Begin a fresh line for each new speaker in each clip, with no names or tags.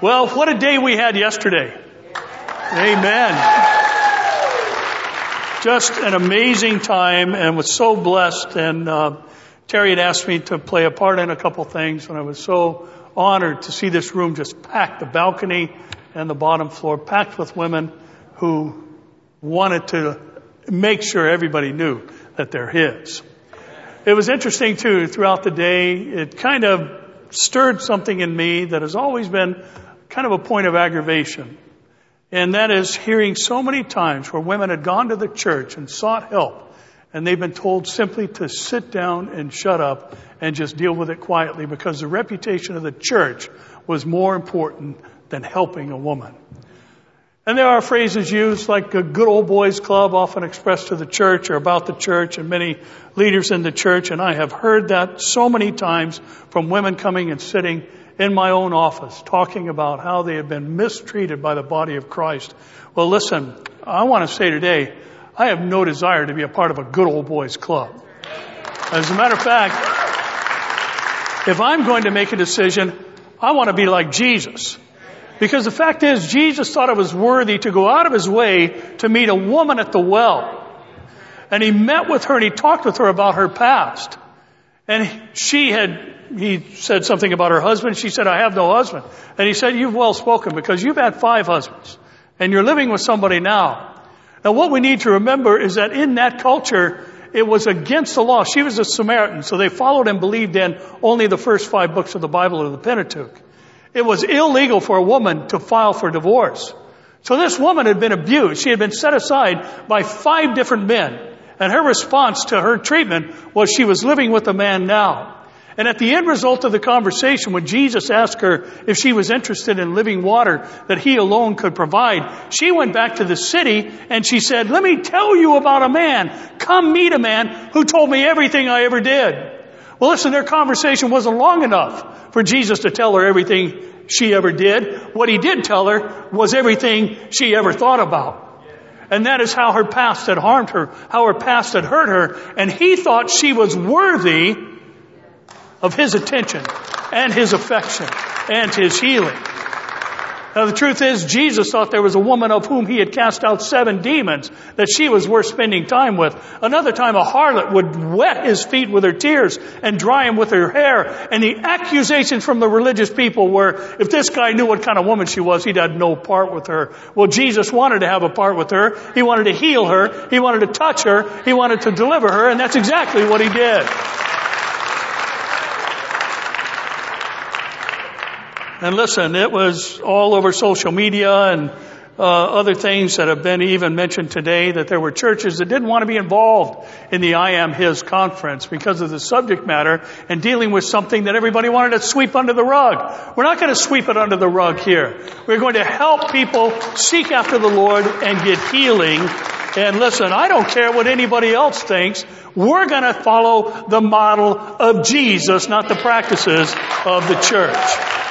Well, what a day we had yesterday. Amen. Just an amazing time and was so blessed. And uh, Terry had asked me to play a part in a couple things, and I was so honored to see this room just packed, the balcony and the bottom floor packed with women who wanted to make sure everybody knew that they're his. It was interesting too, throughout the day, it kind of stirred something in me that has always been kind of a point of aggravation. And that is hearing so many times where women had gone to the church and sought help and they've been told simply to sit down and shut up and just deal with it quietly because the reputation of the church was more important than helping a woman. And there are phrases used like a good old boys club often expressed to the church or about the church and many leaders in the church. And I have heard that so many times from women coming and sitting in my own office talking about how they have been mistreated by the body of Christ. Well, listen, I want to say today, I have no desire to be a part of a good old boys club. As a matter of fact, if I'm going to make a decision, I want to be like Jesus. Because the fact is, Jesus thought it was worthy to go out of his way to meet a woman at the well. And he met with her and he talked with her about her past. And she had he said something about her husband. She said, I have no husband. And he said, you've well spoken because you've had five husbands and you're living with somebody now. Now what we need to remember is that in that culture, it was against the law. She was a Samaritan, so they followed and believed in only the first five books of the Bible or the Pentateuch. It was illegal for a woman to file for divorce. So this woman had been abused. She had been set aside by five different men. And her response to her treatment was she was living with a man now. And at the end result of the conversation, when Jesus asked her if she was interested in living water that he alone could provide, she went back to the city and she said, let me tell you about a man. Come meet a man who told me everything I ever did. Well, listen, their conversation wasn't long enough for Jesus to tell her everything she ever did. What he did tell her was everything she ever thought about. And that is how her past had harmed her, how her past had hurt her. And he thought she was worthy of his attention and his affection and his healing. Now the truth is, Jesus thought there was a woman of whom he had cast out seven demons that she was worth spending time with. Another time a harlot would wet his feet with her tears and dry him with her hair. And the accusations from the religious people were, if this guy knew what kind of woman she was, he'd had no part with her. Well, Jesus wanted to have a part with her. He wanted to heal her. He wanted to touch her. He wanted to deliver her. And that's exactly what he did. And listen, it was all over social media and uh, other things that have been even mentioned today that there were churches that didn't want to be involved in the I Am His conference because of the subject matter and dealing with something that everybody wanted to sweep under the rug. We're not going to sweep it under the rug here. We're going to help people seek after the Lord and get healing. And listen, I don't care what anybody else thinks. We're going to follow the model of Jesus, not the practices of the church.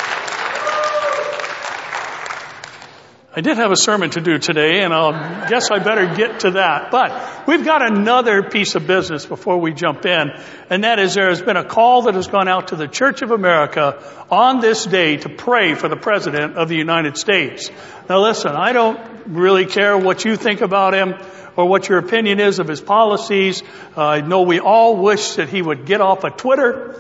I did have a sermon to do today, and I guess I better get to that. But we've got another piece of business before we jump in, and that is there has been a call that has gone out to the Church of America on this day to pray for the President of the United States. Now listen, I don't really care what you think about him or what your opinion is of his policies. Uh, I know we all wish that he would get off of Twitter.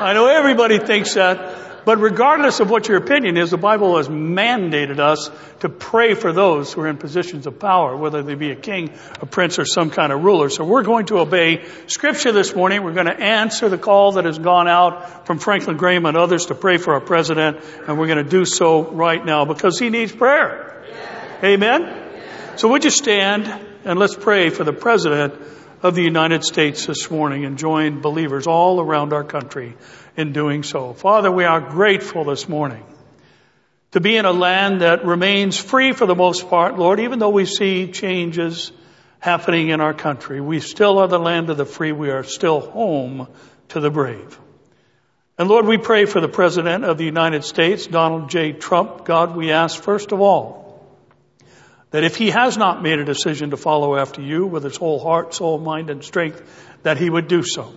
I know everybody thinks that. But regardless of what your opinion is, the Bible has mandated us to pray for those who are in positions of power, whether they be a king, a prince, or some kind of ruler. So we're going to obey scripture this morning. We're going to answer the call that has gone out from Franklin Graham and others to pray for our president. And we're going to do so right now because he needs prayer. Amen. So would you stand and let's pray for the president of the United States this morning and join believers all around our country in doing so. Father, we are grateful this morning to be in a land that remains free for the most part, Lord, even though we see changes happening in our country. We still are the land of the free. We are still home to the brave. And Lord, we pray for the President of the United States, Donald J. Trump. God, we ask first of all that if he has not made a decision to follow after you with his whole heart, soul, mind, and strength, that he would do so.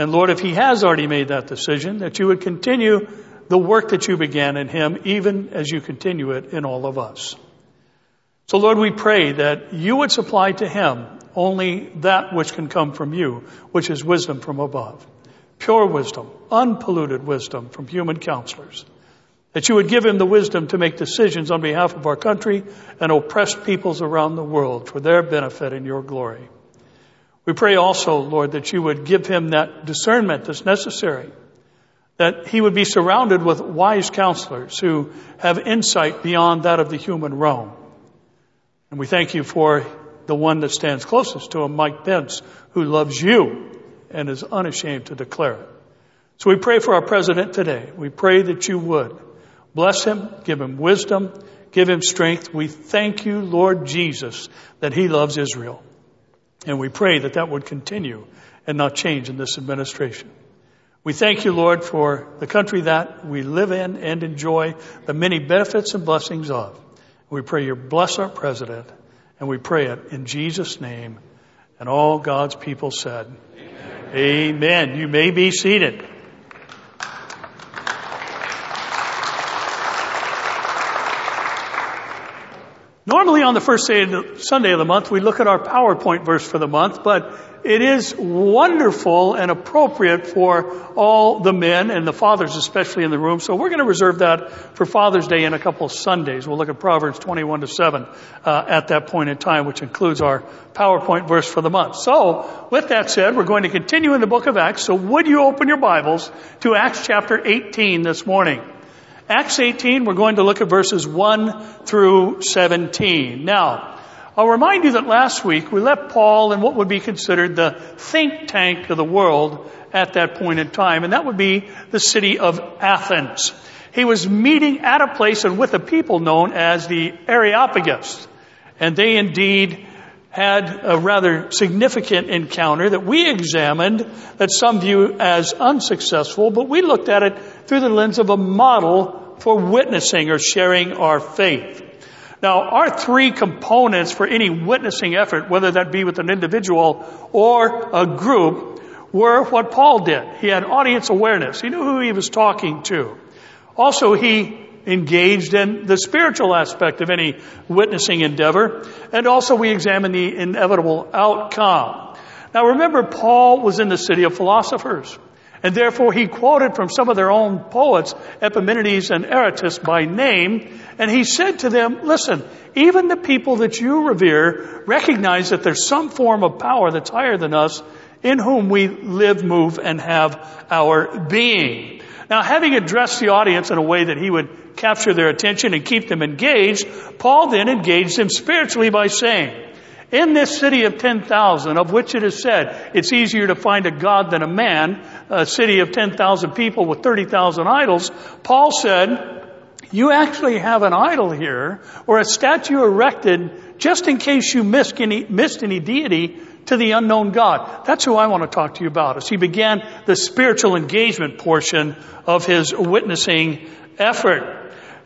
And Lord, if he has already made that decision, that you would continue the work that you began in him, even as you continue it in all of us. So Lord, we pray that you would supply to him only that which can come from you, which is wisdom from above. Pure wisdom, unpolluted wisdom from human counselors. That you would give him the wisdom to make decisions on behalf of our country and oppressed peoples around the world for their benefit and your glory. We pray also, Lord, that you would give him that discernment that's necessary, that he would be surrounded with wise counselors who have insight beyond that of the human realm. And we thank you for the one that stands closest to him, Mike Pence, who loves you and is unashamed to declare it. So we pray for our president today. We pray that you would bless him, give him wisdom, give him strength. We thank you, Lord Jesus, that he loves Israel. And we pray that that would continue and not change in this administration. We thank you, Lord, for the country that we live in and enjoy the many benefits and blessings of. We pray you bless our president, and we pray it in Jesus' name. And all God's people said, Amen. Amen. You may be seated. Normally on the first Sunday of the month, we look at our PowerPoint verse for the month, but it is wonderful and appropriate for all the men and the fathers especially in the room. So we're going to reserve that for Father's Day in a couple of Sundays. We'll look at Proverbs 21 to 7 uh, at that point in time, which includes our PowerPoint verse for the month. So with that said, we're going to continue in the book of Acts. So would you open your Bibles to Acts chapter 18 this morning? Acts 18, we're going to look at verses 1 through 17. Now, I'll remind you that last week we left Paul in what would be considered the think tank of the world at that point in time, and that would be the city of Athens. He was meeting at a place and with a people known as the Areopagus, and they indeed had a rather significant encounter that we examined that some view as unsuccessful, but we looked at it through the lens of a model for witnessing or sharing our faith. Now, our three components for any witnessing effort, whether that be with an individual or a group, were what Paul did. He had audience awareness. He knew who he was talking to. Also, he engaged in the spiritual aspect of any witnessing endeavor. And also we examine the inevitable outcome. Now remember, Paul was in the city of philosophers. And therefore he quoted from some of their own poets, Epimenides and Aratus by name, and he said to them, listen, even the people that you revere recognize that there's some form of power that's higher than us in whom we live, move, and have our being. Now, having addressed the audience in a way that he would capture their attention and keep them engaged, Paul then engaged them spiritually by saying, in this city of 10,000, of which it is said, it's easier to find a God than a man, a city of 10,000 people with 30,000 idols, Paul said, you actually have an idol here, or a statue erected just in case you missed any, missed any deity to the unknown God. That's who I want to talk to you about as he began the spiritual engagement portion of his witnessing effort.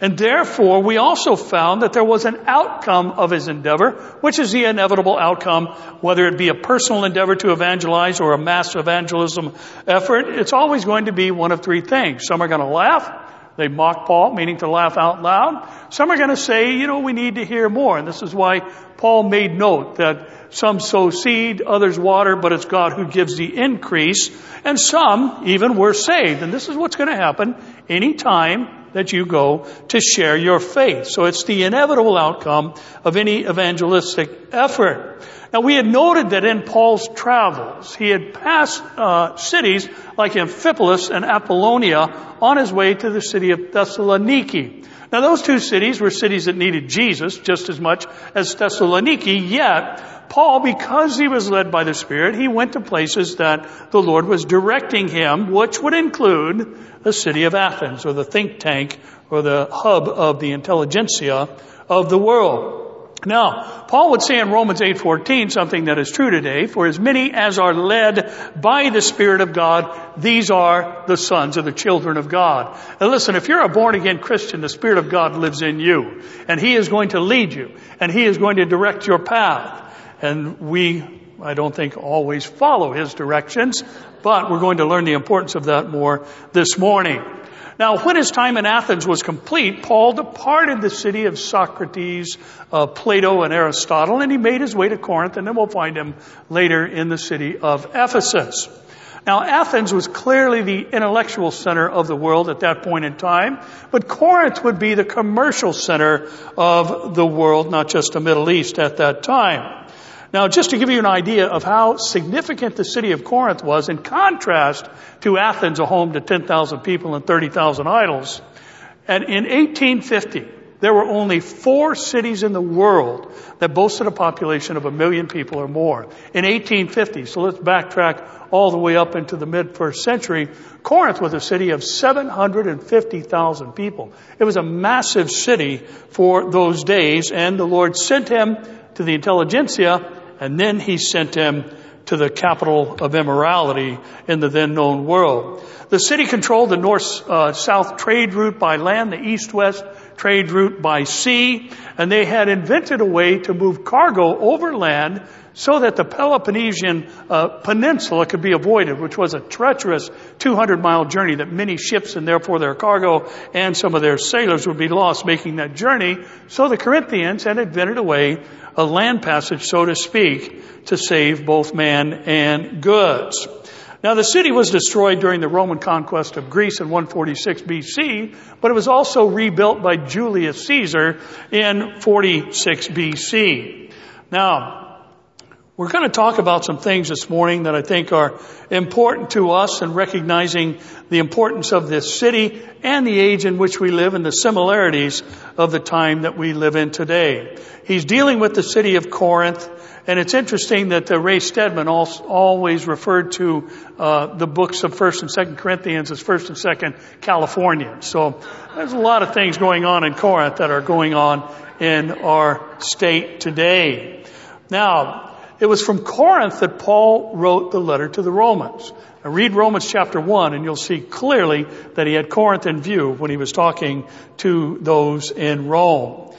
And therefore, we also found that there was an outcome of his endeavor, which is the inevitable outcome, whether it be a personal endeavor to evangelize or a mass evangelism effort. It's always going to be one of three things. Some are going to laugh. They mock Paul, meaning to laugh out loud. Some are going to say, you know, we need to hear more. And this is why Paul made note that some sow seed, others water, but it's God who gives the increase. And some even were saved. And this is what's going to happen anytime that you go to share your faith. So it's the inevitable outcome of any evangelistic effort. Now we had noted that in Paul's travels, he had passed uh, cities like Amphipolis and Apollonia on his way to the city of Thessaloniki. Now those two cities were cities that needed Jesus just as much as Thessaloniki, yet Paul, because he was led by the Spirit, he went to places that the Lord was directing him, which would include the city of Athens or the think tank or the hub of the intelligentsia of the world. Now, Paul would say in Romans 8:14 something that is true today, for as many as are led by the Spirit of God, these are the sons of the children of God. Now listen, if you're a born again Christian, the Spirit of God lives in you, and He is going to lead you, and He is going to direct your path. And we, I don't think, always follow His directions, but we're going to learn the importance of that more this morning. Now, when his time in Athens was complete, Paul departed the city of Socrates, uh, Plato, and Aristotle, and he made his way to Corinth, and then we'll find him later in the city of Ephesus. Now, Athens was clearly the intellectual center of the world at that point in time, but Corinth would be the commercial center of the world, not just the Middle East at that time. Now, just to give you an idea of how significant the city of Corinth was in contrast to Athens, a home to 10,000 people and 30,000 idols. And in 1850, there were only four cities in the world that boasted a population of a million people or more. In 1850, so let's backtrack all the way up into the mid first century, Corinth was a city of 750,000 people. It was a massive city for those days, and the Lord sent him to the intelligentsia and then he sent him to the capital of immorality in the then known world. The city controlled the north-south uh, trade route by land, the east-west trade route by sea, and they had invented a way to move cargo overland so that the Peloponnesian uh, peninsula could be avoided, which was a treacherous 200 mile journey that many ships and therefore their cargo and some of their sailors would be lost making that journey. So the Corinthians had invented a way a land passage, so to speak, to save both man and goods. Now the city was destroyed during the Roman conquest of Greece in 146 BC, but it was also rebuilt by Julius Caesar in 46 BC. Now, we're going to talk about some things this morning that I think are important to us in recognizing the importance of this city and the age in which we live and the similarities of the time that we live in today. He's dealing with the city of Corinth, and it's interesting that uh, Ray Stedman always referred to uh, the books of First and Second Corinthians as First and Second California. So there's a lot of things going on in Corinth that are going on in our state today. Now, it was from Corinth that Paul wrote the letter to the Romans. Now read Romans chapter 1 and you'll see clearly that he had Corinth in view when he was talking to those in Rome.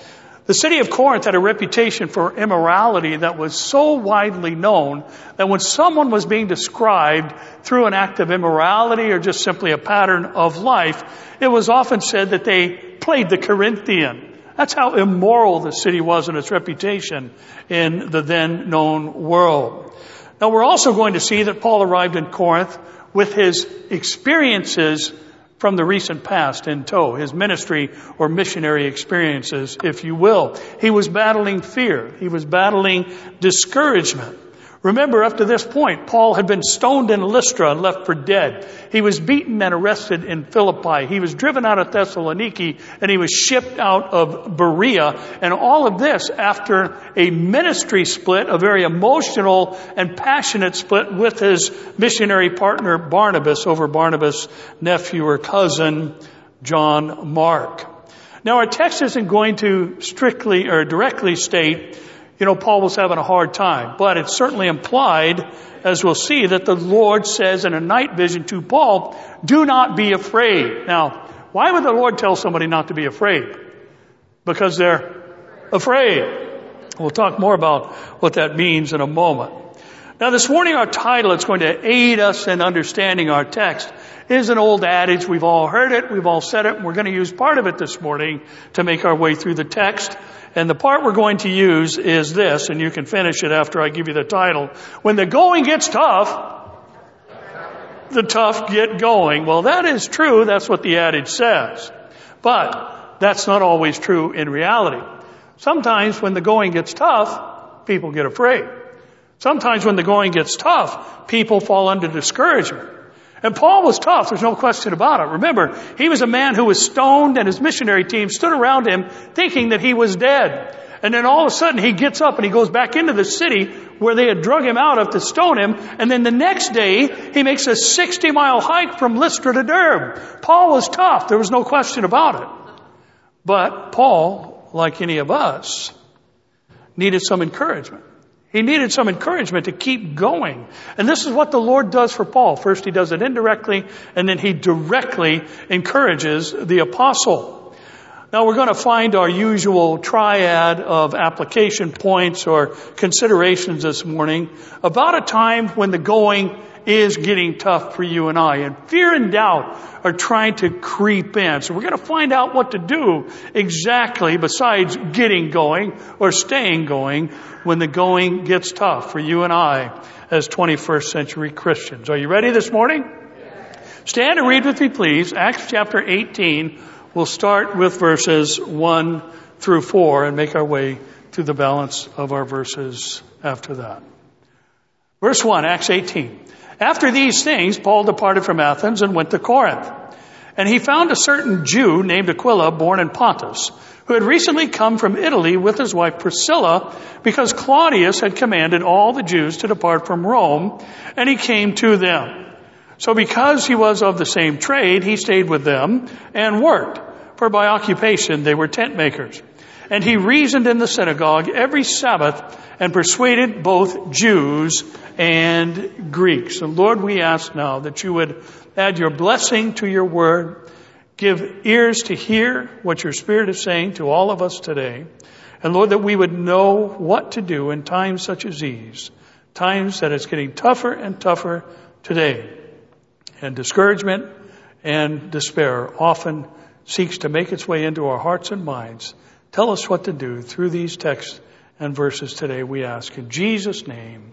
The city of Corinth had a reputation for immorality that was so widely known that when someone was being described through an act of immorality or just simply a pattern of life, it was often said that they played the Corinthian. That's how immoral the city was in its reputation in the then known world. Now we're also going to see that Paul arrived in Corinth with his experiences from the recent past in tow, his ministry or missionary experiences, if you will. He was battling fear. He was battling discouragement. Remember, up to this point, Paul had been stoned in Lystra and left for dead. He was beaten and arrested in Philippi. He was driven out of Thessaloniki and he was shipped out of Berea. And all of this after a ministry split, a very emotional and passionate split with his missionary partner Barnabas over Barnabas' nephew or cousin, John Mark. Now our text isn't going to strictly or directly state you know, Paul was having a hard time, but it's certainly implied, as we'll see, that the Lord says in a night vision to Paul, do not be afraid. Now, why would the Lord tell somebody not to be afraid? Because they're afraid. We'll talk more about what that means in a moment. Now this morning our title, it's going to aid us in understanding our text, is an old adage. We've all heard it, we've all said it, and we're going to use part of it this morning to make our way through the text. And the part we're going to use is this, and you can finish it after I give you the title. When the going gets tough, the tough get going. Well, that is true. That's what the adage says. But that's not always true in reality. Sometimes when the going gets tough, people get afraid. Sometimes when the going gets tough, people fall under discouragement. And Paul was tough, there's no question about it. Remember, he was a man who was stoned and his missionary team stood around him thinking that he was dead. And then all of a sudden he gets up and he goes back into the city where they had drug him out of to stone him. And then the next day he makes a 60 mile hike from Lystra to Derbe. Paul was tough, there was no question about it. But Paul, like any of us, needed some encouragement. He needed some encouragement to keep going. And this is what the Lord does for Paul. First, he does it indirectly, and then he directly encourages the apostle. Now we're going to find our usual triad of application points or considerations this morning about a time when the going is getting tough for you and I. And fear and doubt are trying to creep in. So we're going to find out what to do exactly besides getting going or staying going when the going gets tough for you and I as 21st century Christians. Are you ready this morning? Stand and read with me, please. Acts chapter 18. We'll start with verses 1 through 4 and make our way to the balance of our verses after that. Verse 1, Acts 18. After these things, Paul departed from Athens and went to Corinth. And he found a certain Jew named Aquila, born in Pontus, who had recently come from Italy with his wife Priscilla, because Claudius had commanded all the Jews to depart from Rome, and he came to them. So because he was of the same trade, he stayed with them and worked, for by occupation they were tent makers. And he reasoned in the synagogue every Sabbath and persuaded both Jews and Greeks. And Lord, we ask now that you would add your blessing to your word, give ears to hear what your Spirit is saying to all of us today. And Lord, that we would know what to do in times such as these, times that it's getting tougher and tougher today. And discouragement and despair often seeks to make its way into our hearts and minds. Tell us what to do through these texts and verses today, we ask. In Jesus' name,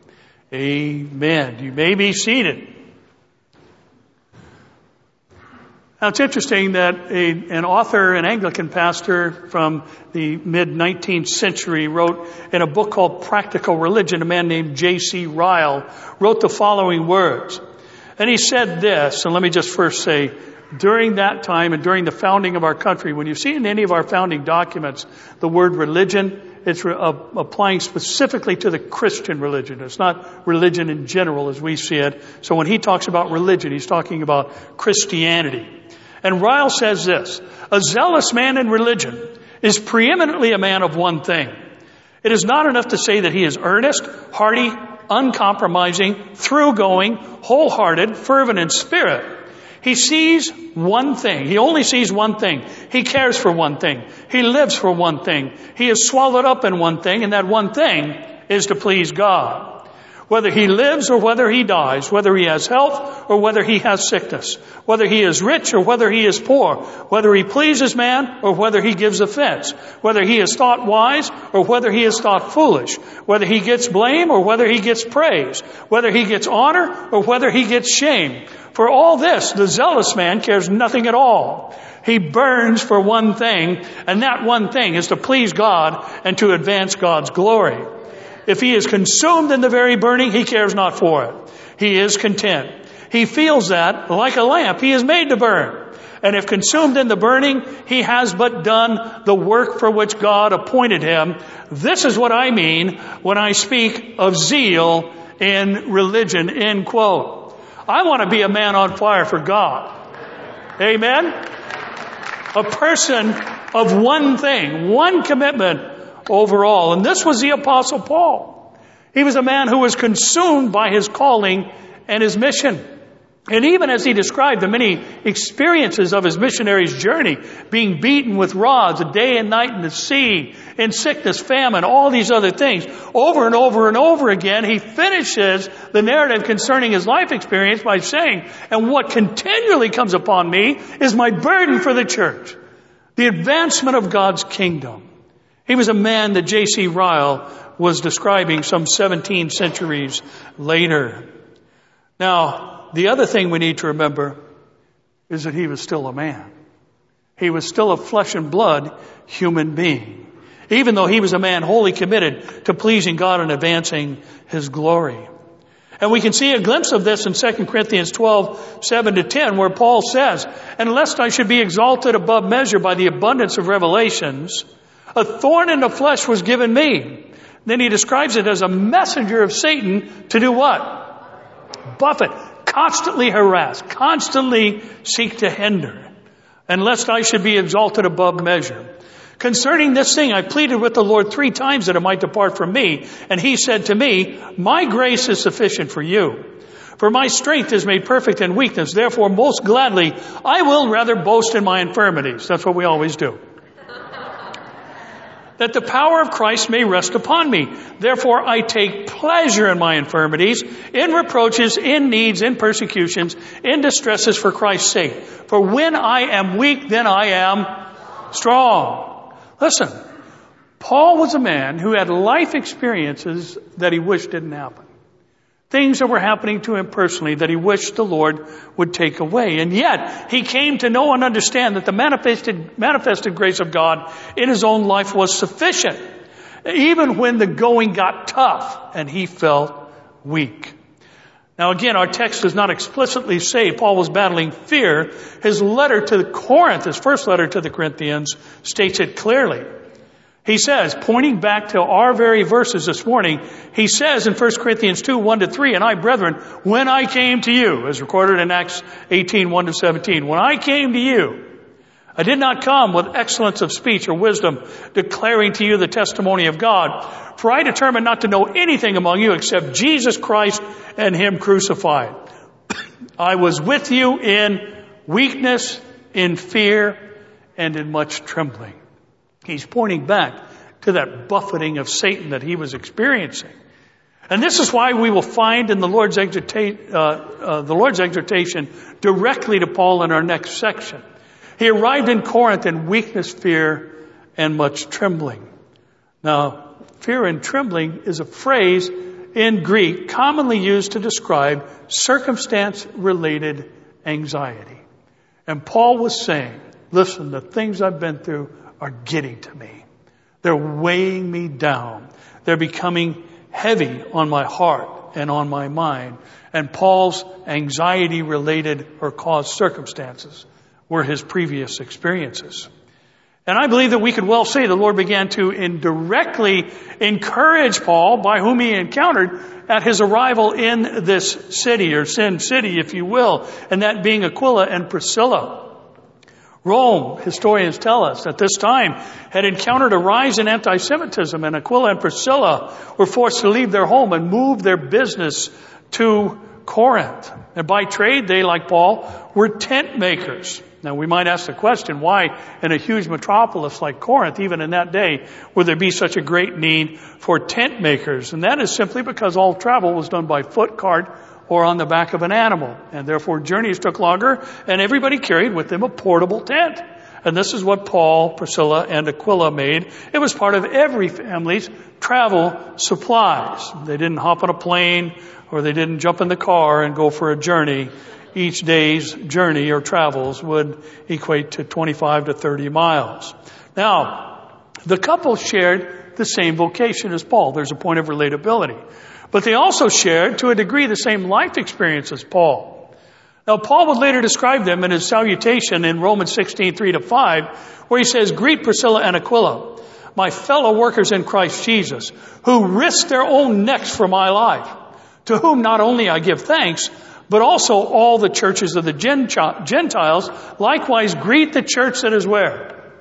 amen. You may be seated. Now it's interesting that a, an author, an Anglican pastor from the mid 19th century wrote in a book called Practical Religion, a man named J.C. Ryle wrote the following words. And he said this, and let me just first say, during that time and during the founding of our country, when you see in any of our founding documents the word religion, it's re- uh, applying specifically to the Christian religion. It's not religion in general as we see it. So when he talks about religion, he's talking about Christianity. And Ryle says this, a zealous man in religion is preeminently a man of one thing. It is not enough to say that he is earnest, hearty, uncompromising, through-going, wholehearted, fervent in spirit. He sees one thing. He only sees one thing. He cares for one thing. He lives for one thing. He is swallowed up in one thing, and that one thing is to please God. Whether he lives or whether he dies, whether he has health or whether he has sickness, whether he is rich or whether he is poor, whether he pleases man or whether he gives offense, whether he is thought wise or whether he is thought foolish, whether he gets blame or whether he gets praise, whether he gets honor or whether he gets shame. For all this, the zealous man cares nothing at all. He burns for one thing, and that one thing is to please God and to advance God's glory. If he is consumed in the very burning, he cares not for it. He is content. He feels that, like a lamp, he is made to burn. And if consumed in the burning, he has but done the work for which God appointed him. This is what I mean when I speak of zeal in religion, end quote. I want to be a man on fire for God. Amen? A person of one thing, one commitment overall. And this was the apostle Paul. He was a man who was consumed by his calling and his mission. And even as he described the many experiences of his missionary's journey, being beaten with rods a day and night in the sea, in sickness, famine, all these other things, over and over and over again, he finishes the narrative concerning his life experience by saying, and what continually comes upon me is my burden for the church, the advancement of God's kingdom. He was a man that J.C. Ryle was describing some 17 centuries later. Now, the other thing we need to remember is that he was still a man. He was still a flesh and blood human being. Even though he was a man wholly committed to pleasing God and advancing his glory. And we can see a glimpse of this in 2 Corinthians 12, 7 to 10, where Paul says, And lest I should be exalted above measure by the abundance of revelations, a thorn in the flesh was given me. Then he describes it as a messenger of Satan to do what? Buffet, constantly harass, constantly seek to hinder, and lest I should be exalted above measure. Concerning this thing, I pleaded with the Lord three times that it might depart from me, and he said to me, My grace is sufficient for you. For my strength is made perfect in weakness. Therefore, most gladly, I will rather boast in my infirmities. That's what we always do. That the power of Christ may rest upon me. Therefore I take pleasure in my infirmities, in reproaches, in needs, in persecutions, in distresses for Christ's sake. For when I am weak, then I am strong. Listen, Paul was a man who had life experiences that he wished didn't happen. Things that were happening to him personally that he wished the Lord would take away. And yet, he came to know and understand that the manifested, manifested grace of God in his own life was sufficient. Even when the going got tough and he felt weak. Now again, our text does not explicitly say Paul was battling fear. His letter to the Corinth, his first letter to the Corinthians, states it clearly. He says, pointing back to our very verses this morning, he says in 1 Corinthians 2, 1 to 3, and I, brethren, when I came to you, as recorded in Acts 18, 1 to 17, when I came to you, I did not come with excellence of speech or wisdom, declaring to you the testimony of God. For I determined not to know anything among you except Jesus Christ and Him crucified. I was with you in weakness, in fear, and in much trembling. He's pointing back to that buffeting of Satan that he was experiencing. And this is why we will find in the Lord's, exhorta- uh, uh, the Lord's exhortation directly to Paul in our next section. He arrived in Corinth in weakness, fear, and much trembling. Now, fear and trembling is a phrase in Greek commonly used to describe circumstance related anxiety. And Paul was saying, listen, the things I've been through are getting to me. They're weighing me down. They're becoming heavy on my heart and on my mind. And Paul's anxiety related or caused circumstances were his previous experiences. And I believe that we could well say the Lord began to indirectly encourage Paul by whom he encountered at his arrival in this city or sin city, if you will, and that being Aquila and Priscilla. Rome, historians tell us, at this time had encountered a rise in anti-Semitism and Aquila and Priscilla were forced to leave their home and move their business to Corinth. And by trade, they, like Paul, were tent makers. Now we might ask the question, why in a huge metropolis like Corinth, even in that day, would there be such a great need for tent makers? And that is simply because all travel was done by foot, cart, or on the back of an animal. And therefore journeys took longer and everybody carried with them a portable tent. And this is what Paul, Priscilla, and Aquila made. It was part of every family's travel supplies. They didn't hop on a plane or they didn't jump in the car and go for a journey. Each day's journey or travels would equate to 25 to 30 miles. Now, the couple shared the same vocation as Paul. There's a point of relatability. But they also shared, to a degree, the same life experience as Paul. Now, Paul would later describe them in his salutation in Romans 16, 3 to 5, where he says, Greet Priscilla and Aquila, my fellow workers in Christ Jesus, who risked their own necks for my life, to whom not only I give thanks, but also all the churches of the Gentiles likewise greet the church that is where?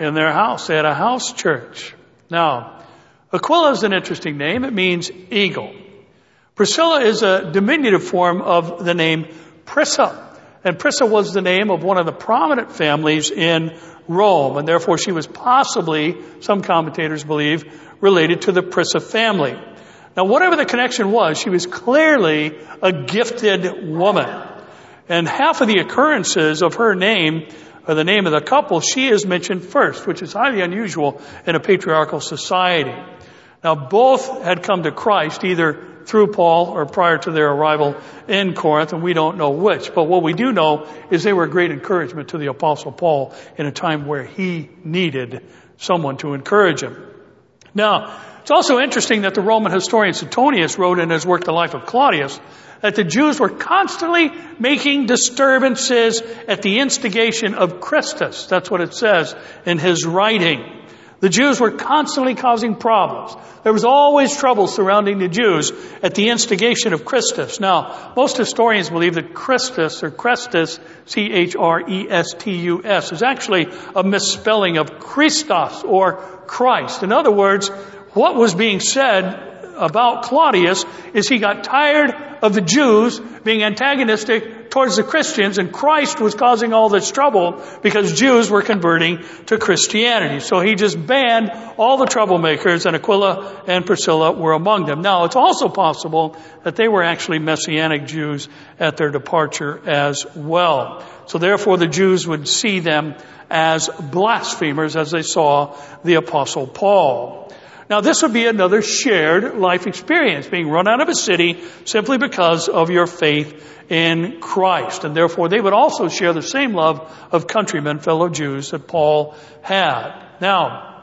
In their house. They had a house church. Now, Aquila is an interesting name. It means eagle. Priscilla is a diminutive form of the name Prissa. And Prissa was the name of one of the prominent families in Rome, and therefore she was possibly, some commentators believe, related to the Prissa family. Now, whatever the connection was, she was clearly a gifted woman. And half of the occurrences of her name, or the name of the couple, she is mentioned first, which is highly unusual in a patriarchal society. Now both had come to Christ either through Paul or prior to their arrival in Corinth, and we don't know which. But what we do know is they were a great encouragement to the apostle Paul in a time where he needed someone to encourage him. Now, it's also interesting that the Roman historian Suetonius wrote in his work, The Life of Claudius, that the Jews were constantly making disturbances at the instigation of Christus. That's what it says in his writing. The Jews were constantly causing problems. There was always trouble surrounding the Jews at the instigation of Christus. Now, most historians believe that Christus or Christus, C-H-R-E-S-T-U-S, is actually a misspelling of Christos or Christ. In other words, what was being said about Claudius is he got tired of the Jews being antagonistic towards the Christians and Christ was causing all this trouble because Jews were converting to Christianity. So he just banned all the troublemakers and Aquila and Priscilla were among them. Now it's also possible that they were actually Messianic Jews at their departure as well. So therefore the Jews would see them as blasphemers as they saw the apostle Paul. Now this would be another shared life experience, being run out of a city simply because of your faith in Christ. And therefore they would also share the same love of countrymen, fellow Jews that Paul had. Now,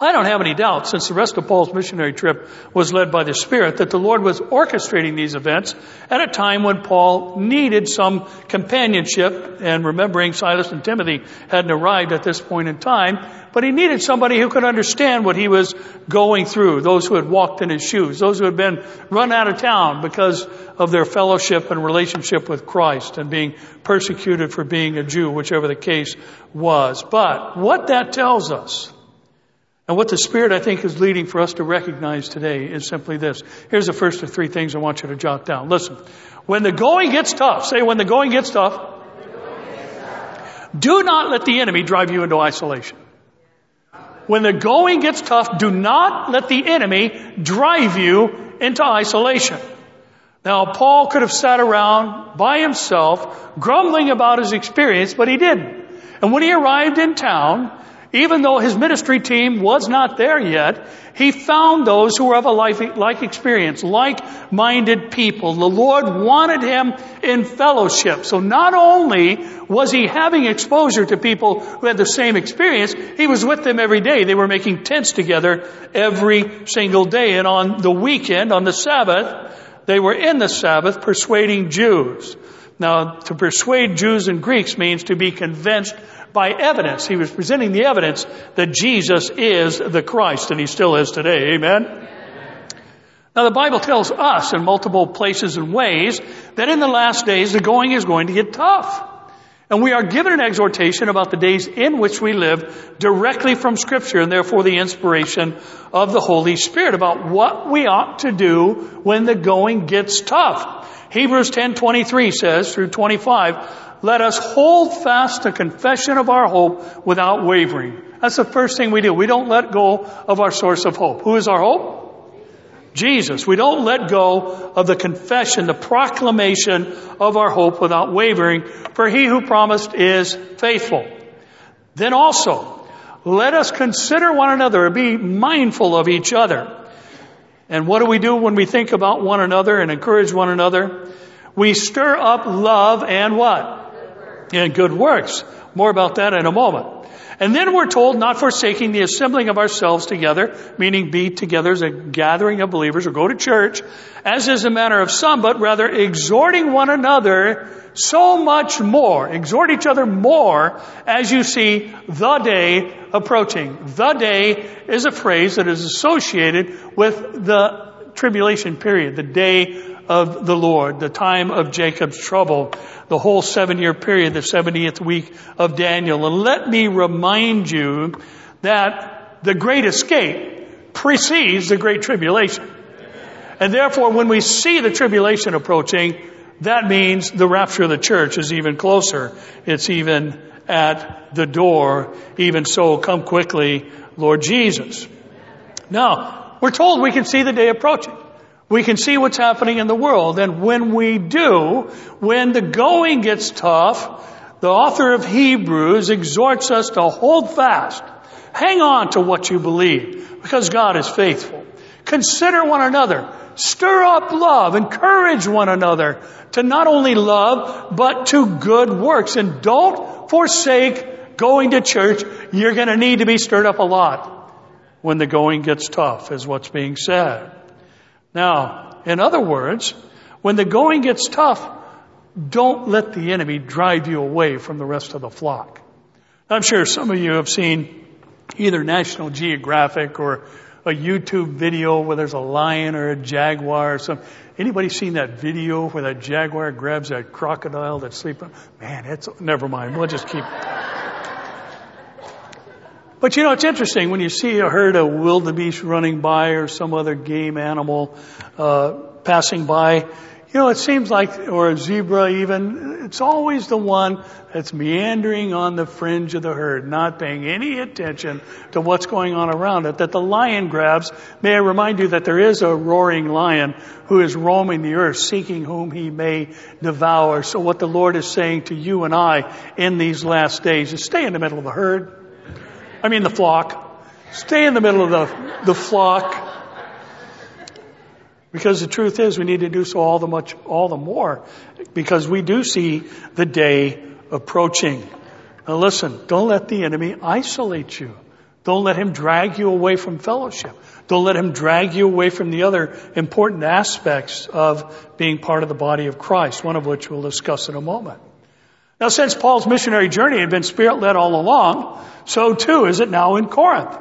I don't have any doubt, since the rest of Paul's missionary trip was led by the Spirit, that the Lord was orchestrating these events at a time when Paul needed some companionship, and remembering Silas and Timothy hadn't arrived at this point in time, but he needed somebody who could understand what he was going through, those who had walked in his shoes, those who had been run out of town because of their fellowship and relationship with Christ and being persecuted for being a Jew, whichever the case was. But what that tells us and what the Spirit, I think, is leading for us to recognize today is simply this. Here's the first of three things I want you to jot down. Listen. When the going gets tough, say when the going gets tough, do not let the enemy drive you into isolation. When the going gets tough, do not let the enemy drive you into isolation. Now, Paul could have sat around by himself, grumbling about his experience, but he didn't. And when he arrived in town, even though his ministry team was not there yet, he found those who were of a like experience, like-minded people. The Lord wanted him in fellowship. So not only was he having exposure to people who had the same experience, he was with them every day. They were making tents together every single day. And on the weekend, on the Sabbath, they were in the Sabbath persuading Jews. Now, to persuade Jews and Greeks means to be convinced by evidence. He was presenting the evidence that Jesus is the Christ, and he still is today. Amen? Now the Bible tells us in multiple places and ways that in the last days the going is going to get tough. And we are given an exhortation about the days in which we live directly from scripture and therefore the inspiration of the Holy Spirit about what we ought to do when the going gets tough. Hebrews 10:23 says through 25, let us hold fast the confession of our hope without wavering. That's the first thing we do. We don't let go of our source of hope. Who is our hope? Jesus. We don't let go of the confession, the proclamation of our hope without wavering, for he who promised is faithful. Then also, let us consider one another and be mindful of each other. And what do we do when we think about one another and encourage one another? We stir up love and what? and good works. More about that in a moment. And then we're told not forsaking the assembling of ourselves together, meaning be together as a gathering of believers or go to church, as is the manner of some, but rather exhorting one another so much more. Exhort each other more as you see the day approaching. The day is a phrase that is associated with the tribulation period, the day of the Lord, the time of Jacob's trouble, the whole seven year period, the 70th week of Daniel. And let me remind you that the great escape precedes the great tribulation. And therefore, when we see the tribulation approaching, that means the rapture of the church is even closer. It's even at the door. Even so, come quickly, Lord Jesus. Now, we're told we can see the day approaching. We can see what's happening in the world. And when we do, when the going gets tough, the author of Hebrews exhorts us to hold fast. Hang on to what you believe because God is faithful. Consider one another. Stir up love. Encourage one another to not only love, but to good works. And don't forsake going to church. You're going to need to be stirred up a lot when the going gets tough is what's being said. Now, in other words, when the going gets tough, don't let the enemy drive you away from the rest of the flock. I'm sure some of you have seen either National Geographic or a YouTube video where there's a lion or a jaguar or some. Anybody seen that video where that jaguar grabs that crocodile that's sleeping? Man, it's, never mind. We'll just keep. But you know, it's interesting when you see a herd of wildebeest running by or some other game animal uh, passing by. You know, it seems like, or a zebra even, it's always the one that's meandering on the fringe of the herd, not paying any attention to what's going on around it, that the lion grabs. May I remind you that there is a roaring lion who is roaming the earth, seeking whom he may devour. So what the Lord is saying to you and I in these last days is stay in the middle of the herd. I mean the flock. Stay in the middle of the, the flock. Because the truth is we need to do so all the much, all the more because we do see the day approaching. Now listen, don't let the enemy isolate you. Don't let him drag you away from fellowship. Don't let him drag you away from the other important aspects of being part of the body of Christ, one of which we'll discuss in a moment. Now since Paul's missionary journey had been spirit led all along, so too is it now in Corinth.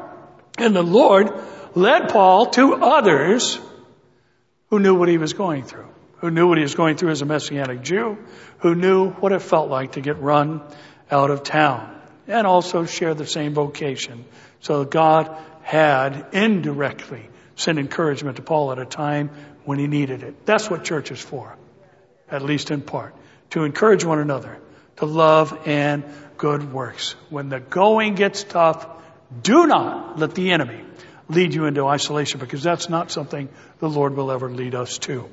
And the Lord led Paul to others who knew what he was going through, who knew what he was going through as a Messianic Jew, who knew what it felt like to get run out of town, and also share the same vocation. So God had indirectly sent encouragement to Paul at a time when he needed it. That's what church is for, at least in part, to encourage one another, to love and good works. When the going gets tough, do not let the enemy lead you into isolation because that's not something the Lord will ever lead us to.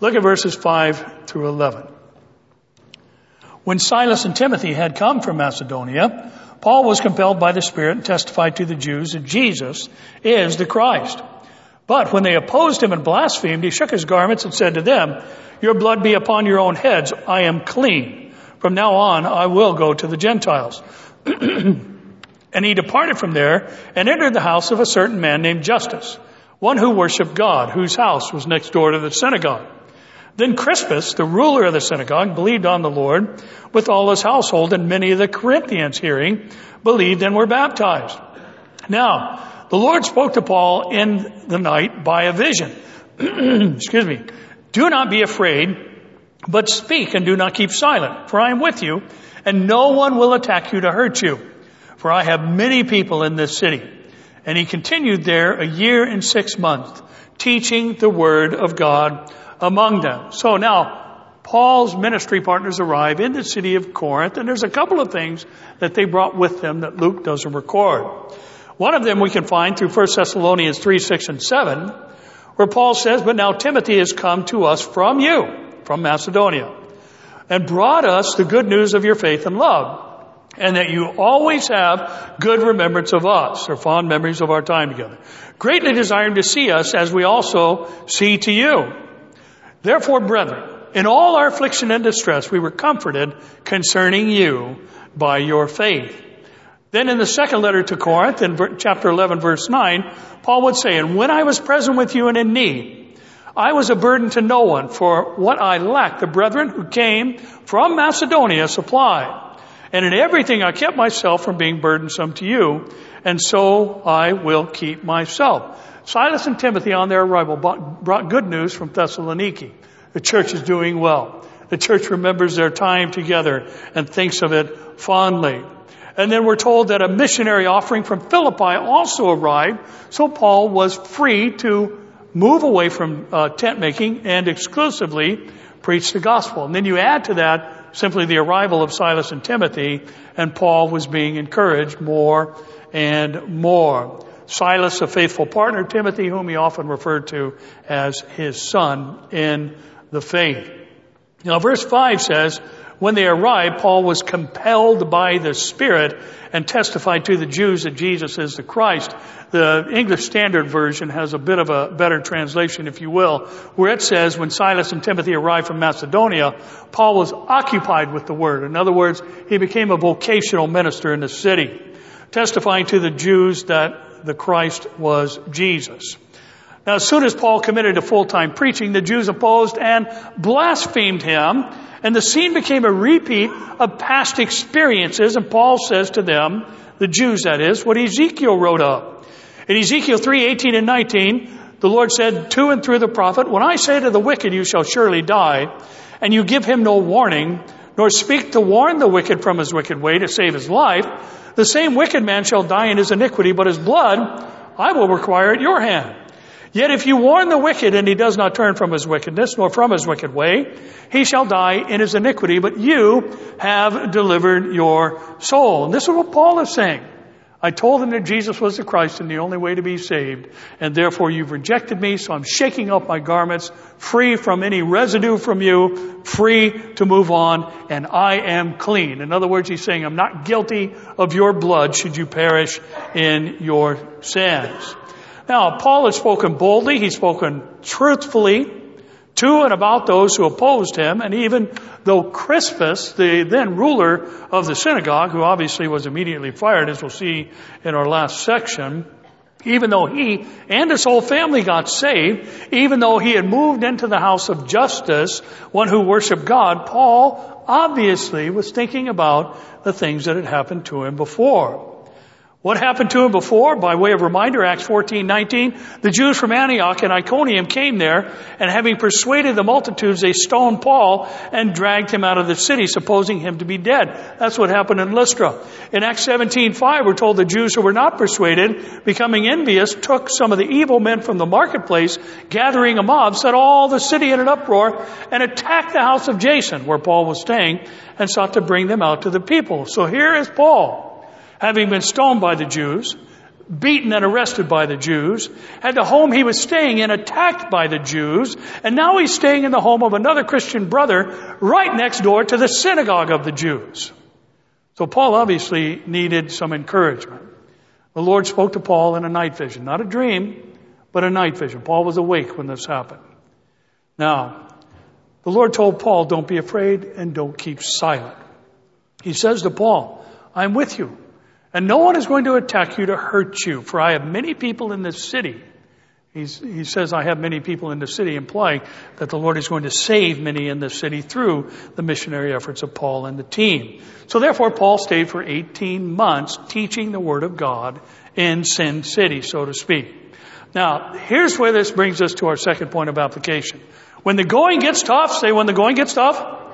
Look at verses 5 through 11. When Silas and Timothy had come from Macedonia, Paul was compelled by the Spirit and testified to the Jews that Jesus is the Christ. But when they opposed him and blasphemed, he shook his garments and said to them, Your blood be upon your own heads. I am clean. From now on, I will go to the Gentiles. And he departed from there and entered the house of a certain man named Justus, one who worshiped God, whose house was next door to the synagogue. Then Crispus, the ruler of the synagogue, believed on the Lord with all his household, and many of the Corinthians hearing believed and were baptized. Now, the Lord spoke to Paul in the night by a vision. Excuse me. Do not be afraid, but speak and do not keep silent, for I am with you, and no one will attack you to hurt you for I have many people in this city. And he continued there a year and six months, teaching the word of God among them. So now, Paul's ministry partners arrive in the city of Corinth, and there's a couple of things that they brought with them that Luke doesn't record. One of them we can find through 1 Thessalonians 3, 6, and 7, where Paul says, But now Timothy has come to us from you, from Macedonia, and brought us the good news of your faith and love and that you always have good remembrance of us or fond memories of our time together. Greatly desiring to see us as we also see to you. Therefore, brethren, in all our affliction and distress, we were comforted concerning you by your faith. Then in the second letter to Corinth, in chapter 11, verse 9, Paul would say, And when I was present with you and in need, I was a burden to no one, for what I lacked, the brethren who came from Macedonia supplied. And in everything I kept myself from being burdensome to you, and so I will keep myself. Silas and Timothy on their arrival brought good news from Thessaloniki. The church is doing well. The church remembers their time together and thinks of it fondly. And then we're told that a missionary offering from Philippi also arrived, so Paul was free to move away from uh, tent making and exclusively preach the gospel. And then you add to that simply the arrival of Silas and Timothy, and Paul was being encouraged more and more. Silas, a faithful partner, Timothy, whom he often referred to as his son in the faith. Now, verse 5 says, when they arrived, Paul was compelled by the Spirit and testified to the Jews that Jesus is the Christ. The English Standard Version has a bit of a better translation, if you will, where it says, when Silas and Timothy arrived from Macedonia, Paul was occupied with the Word. In other words, he became a vocational minister in the city, testifying to the Jews that the Christ was Jesus. Now, as soon as Paul committed to full-time preaching, the Jews opposed and blasphemed him and the scene became a repeat of past experiences. And Paul says to them, the Jews that is, what Ezekiel wrote of. In Ezekiel 3, 18 and 19, the Lord said to and through the prophet, When I say to the wicked, you shall surely die, and you give him no warning, nor speak to warn the wicked from his wicked way to save his life, the same wicked man shall die in his iniquity, but his blood I will require at your hand. Yet if you warn the wicked and he does not turn from his wickedness nor from his wicked way, he shall die in his iniquity, but you have delivered your soul. And this is what Paul is saying. I told them that Jesus was the Christ and the only way to be saved, and therefore you've rejected me, so I'm shaking off my garments, free from any residue from you, free to move on, and I am clean. In other words, he's saying, I'm not guilty of your blood should you perish in your sins. Now, Paul has spoken boldly, he's spoken truthfully, to and about those who opposed him, and even though Crispus, the then ruler of the synagogue, who obviously was immediately fired, as we'll see in our last section, even though he and his whole family got saved, even though he had moved into the house of Justus, one who worshiped God, Paul obviously was thinking about the things that had happened to him before. What happened to him before? By way of reminder, Acts 14, 19, the Jews from Antioch and Iconium came there, and having persuaded the multitudes, they stoned Paul and dragged him out of the city, supposing him to be dead. That's what happened in Lystra. In Acts 17, 5, we're told the Jews who were not persuaded, becoming envious, took some of the evil men from the marketplace, gathering a mob, set all the city in an uproar, and attacked the house of Jason, where Paul was staying, and sought to bring them out to the people. So here is Paul having been stoned by the Jews, beaten and arrested by the Jews, had the home he was staying in attacked by the Jews, and now he's staying in the home of another Christian brother right next door to the synagogue of the Jews. So Paul obviously needed some encouragement. The Lord spoke to Paul in a night vision, not a dream, but a night vision. Paul was awake when this happened. Now, the Lord told Paul, don't be afraid and don't keep silent. He says to Paul, I'm with you. And no one is going to attack you to hurt you, for I have many people in this city. He's, he says, I have many people in the city, implying that the Lord is going to save many in the city through the missionary efforts of Paul and the team. So therefore, Paul stayed for 18 months teaching the Word of God in Sin City, so to speak. Now, here's where this brings us to our second point of application. When the going gets tough, say when the going gets tough,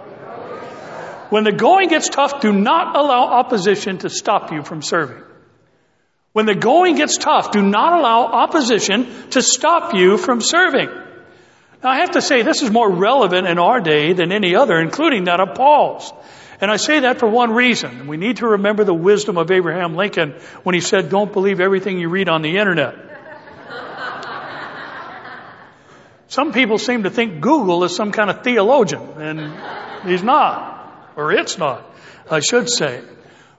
when the going gets tough, do not allow opposition to stop you from serving. When the going gets tough, do not allow opposition to stop you from serving. Now I have to say this is more relevant in our day than any other, including that of Paul's. And I say that for one reason. We need to remember the wisdom of Abraham Lincoln when he said, don't believe everything you read on the internet. some people seem to think Google is some kind of theologian, and he's not or it's not, I should say.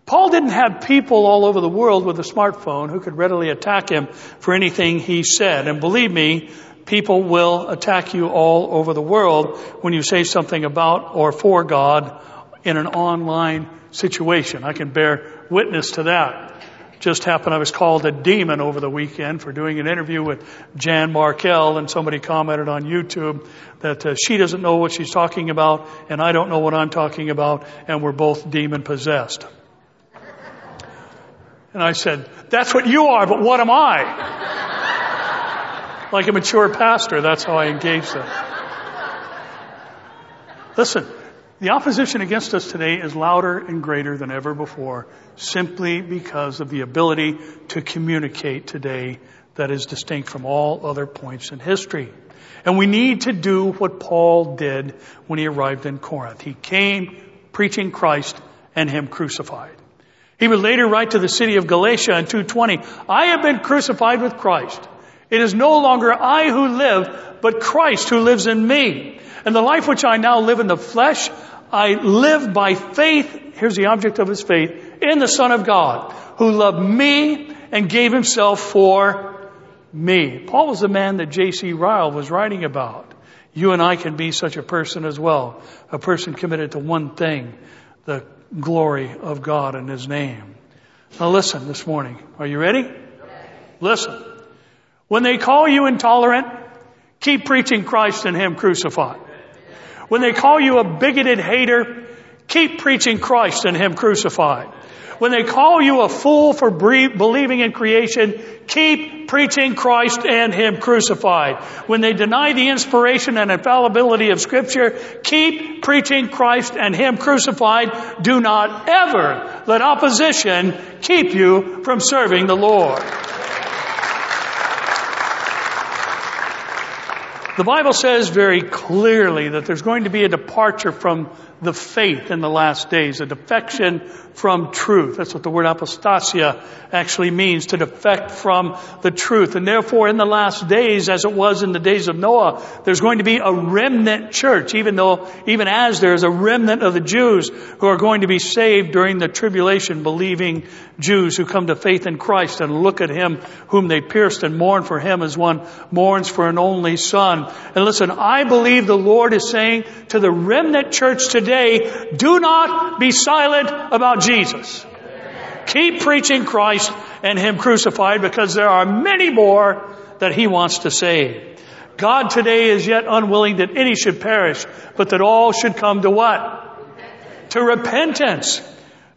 Paul didn't have people all over the world with a smartphone who could readily attack him for anything he said. And believe me, people will attack you all over the world when you say something about or for God in an online situation. I can bear witness to that just happened I was called a demon over the weekend for doing an interview with Jan Markell and somebody commented on YouTube that uh, she doesn't know what she's talking about and I don't know what I'm talking about and we're both demon possessed. And I said, that's what you are, but what am I? like a mature pastor, that's how I engage them. Listen, the opposition against us today is louder and greater than ever before simply because of the ability to communicate today that is distinct from all other points in history. And we need to do what Paul did when he arrived in Corinth. He came preaching Christ and Him crucified. He would later write to the city of Galatia in 220, I have been crucified with Christ. It is no longer I who live, but Christ who lives in me. And the life which I now live in the flesh, I live by faith, here's the object of his faith, in the Son of God, who loved me and gave himself for me. Paul was the man that J.C. Ryle was writing about. You and I can be such a person as well. A person committed to one thing, the glory of God and his name. Now listen this morning. Are you ready? Listen. When they call you intolerant, keep preaching Christ and Him crucified. When they call you a bigoted hater, keep preaching Christ and Him crucified. When they call you a fool for believing in creation, keep preaching Christ and Him crucified. When they deny the inspiration and infallibility of scripture, keep preaching Christ and Him crucified. Do not ever let opposition keep you from serving the Lord. The Bible says very clearly that there's going to be a departure from the faith in the last days, a defection from truth. That's what the word apostasia actually means, to defect from the truth. And therefore, in the last days, as it was in the days of Noah, there's going to be a remnant church, even though, even as there is a remnant of the Jews who are going to be saved during the tribulation, believing Jews who come to faith in Christ and look at Him whom they pierced and mourn for Him as one mourns for an only son. And listen, I believe the Lord is saying to the remnant church today, do not be silent about Jesus. Keep preaching Christ and Him crucified because there are many more that He wants to save. God today is yet unwilling that any should perish, but that all should come to what? To repentance.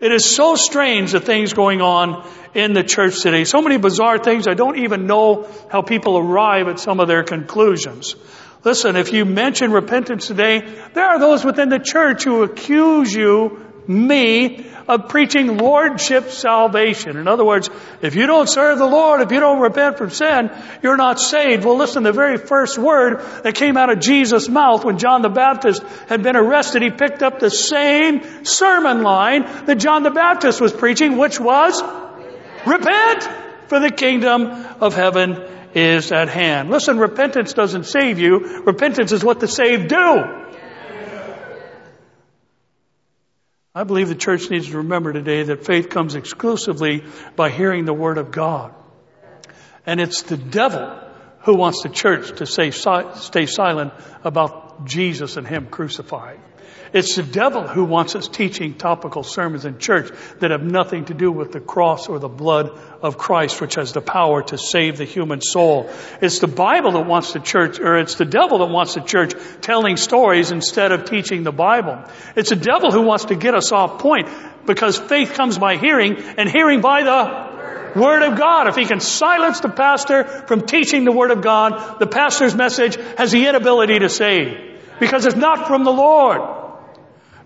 It is so strange the things going on in the church today. So many bizarre things. I don't even know how people arrive at some of their conclusions. Listen, if you mention repentance today, there are those within the church who accuse you, me, of preaching lordship salvation. In other words, if you don't serve the Lord, if you don't repent from sin, you're not saved. Well, listen, the very first word that came out of Jesus' mouth when John the Baptist had been arrested, he picked up the same sermon line that John the Baptist was preaching, which was, repent, for the kingdom of heaven is at hand. Listen, repentance doesn't save you. Repentance is what the saved do. I believe the church needs to remember today that faith comes exclusively by hearing the Word of God. And it's the devil who wants the church to stay silent about Jesus and Him crucified. It's the devil who wants us teaching topical sermons in church that have nothing to do with the cross or the blood of Christ, which has the power to save the human soul. It's the Bible that wants the church, or it's the devil that wants the church telling stories instead of teaching the Bible. It's the devil who wants to get us off point because faith comes by hearing and hearing by the Word of God. If he can silence the pastor from teaching the Word of God, the pastor's message has the inability to save because it's not from the Lord.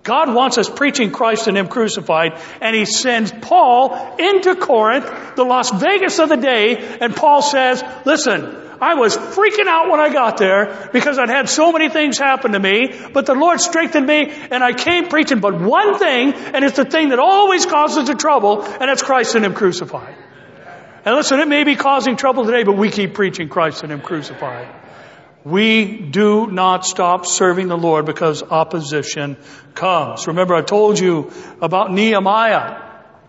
God wants us preaching Christ and Him crucified, and He sends Paul into Corinth, the Las Vegas of the day, and Paul says, listen, I was freaking out when I got there because I'd had so many things happen to me, but the Lord strengthened me and I came preaching but one thing, and it's the thing that always causes the trouble, and that's Christ and Him crucified. And listen, it may be causing trouble today, but we keep preaching Christ and Him crucified. We do not stop serving the Lord because opposition comes. Remember I told you about Nehemiah.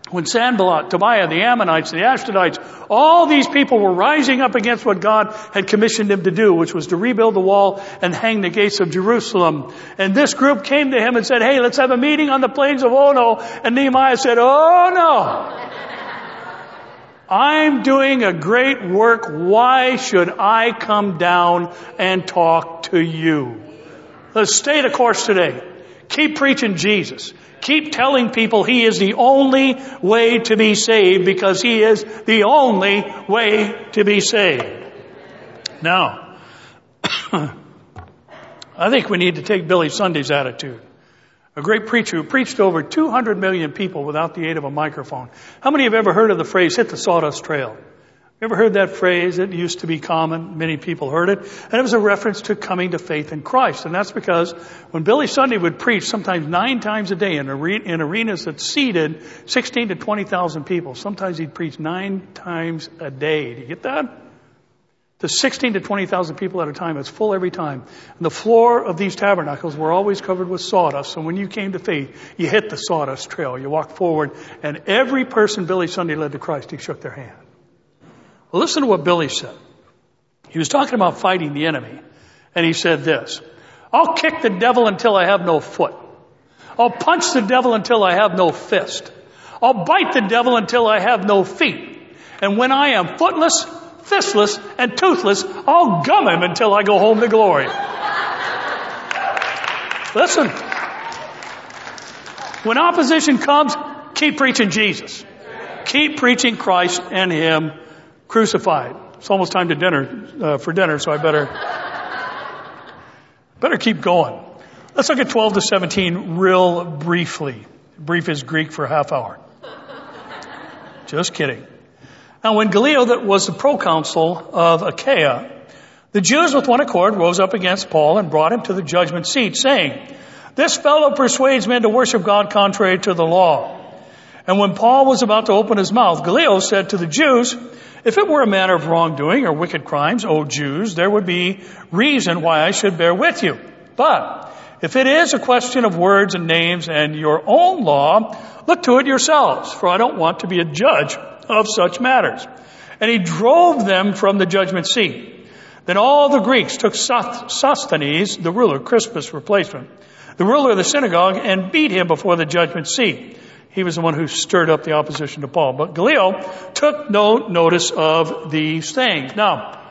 When Sanballat, Tobiah, the Ammonites, the Ashdodites, all these people were rising up against what God had commissioned him to do, which was to rebuild the wall and hang the gates of Jerusalem. And this group came to him and said, hey, let's have a meeting on the plains of Ono. And Nehemiah said, oh no. I'm doing a great work. Why should I come down and talk to you? Let's stay the course today. Keep preaching Jesus. Keep telling people He is the only way to be saved because He is the only way to be saved. Now, I think we need to take Billy Sunday's attitude a great preacher who preached to over 200 million people without the aid of a microphone. How many have ever heard of the phrase, hit the sawdust trail? Ever heard that phrase? It used to be common. Many people heard it. And it was a reference to coming to faith in Christ. And that's because when Billy Sunday would preach sometimes nine times a day in, in arenas that seated 16 to 20,000 people, sometimes he'd preach nine times a day. Do you get that? To 16 to 20,000 people at a time. It's full every time. And the floor of these tabernacles were always covered with sawdust. So when you came to faith, you hit the sawdust trail. You walked forward and every person Billy Sunday led to Christ, he shook their hand. Well, listen to what Billy said. He was talking about fighting the enemy. And he said this, I'll kick the devil until I have no foot. I'll punch the devil until I have no fist. I'll bite the devil until I have no feet. And when I am footless, fistless, and toothless, I'll gum him until I go home to glory. Listen. When opposition comes, keep preaching Jesus. Keep preaching Christ and Him crucified. It's almost time to dinner, uh, for dinner, so I better, better keep going. Let's look at 12 to 17 real briefly. Brief is Greek for half hour. Just kidding. Now, when Gallio that was the proconsul of Achaia The Jews with one accord rose up against Paul and brought him to the judgment seat, saying, This fellow persuades men to worship God contrary to the law. And when Paul was about to open his mouth, Gallio said to the Jews, If it were a matter of wrongdoing or wicked crimes, O Jews, there would be reason why I should bear with you. But if it is a question of words and names and your own law, look to it yourselves, for I don't want to be a judge of such matters. And he drove them from the judgment seat. Then all the Greeks took Sosthenes, the ruler, Crispus' replacement, the ruler of the synagogue, and beat him before the judgment seat. He was the one who stirred up the opposition to Paul. But Gallio took no notice of these things. Now,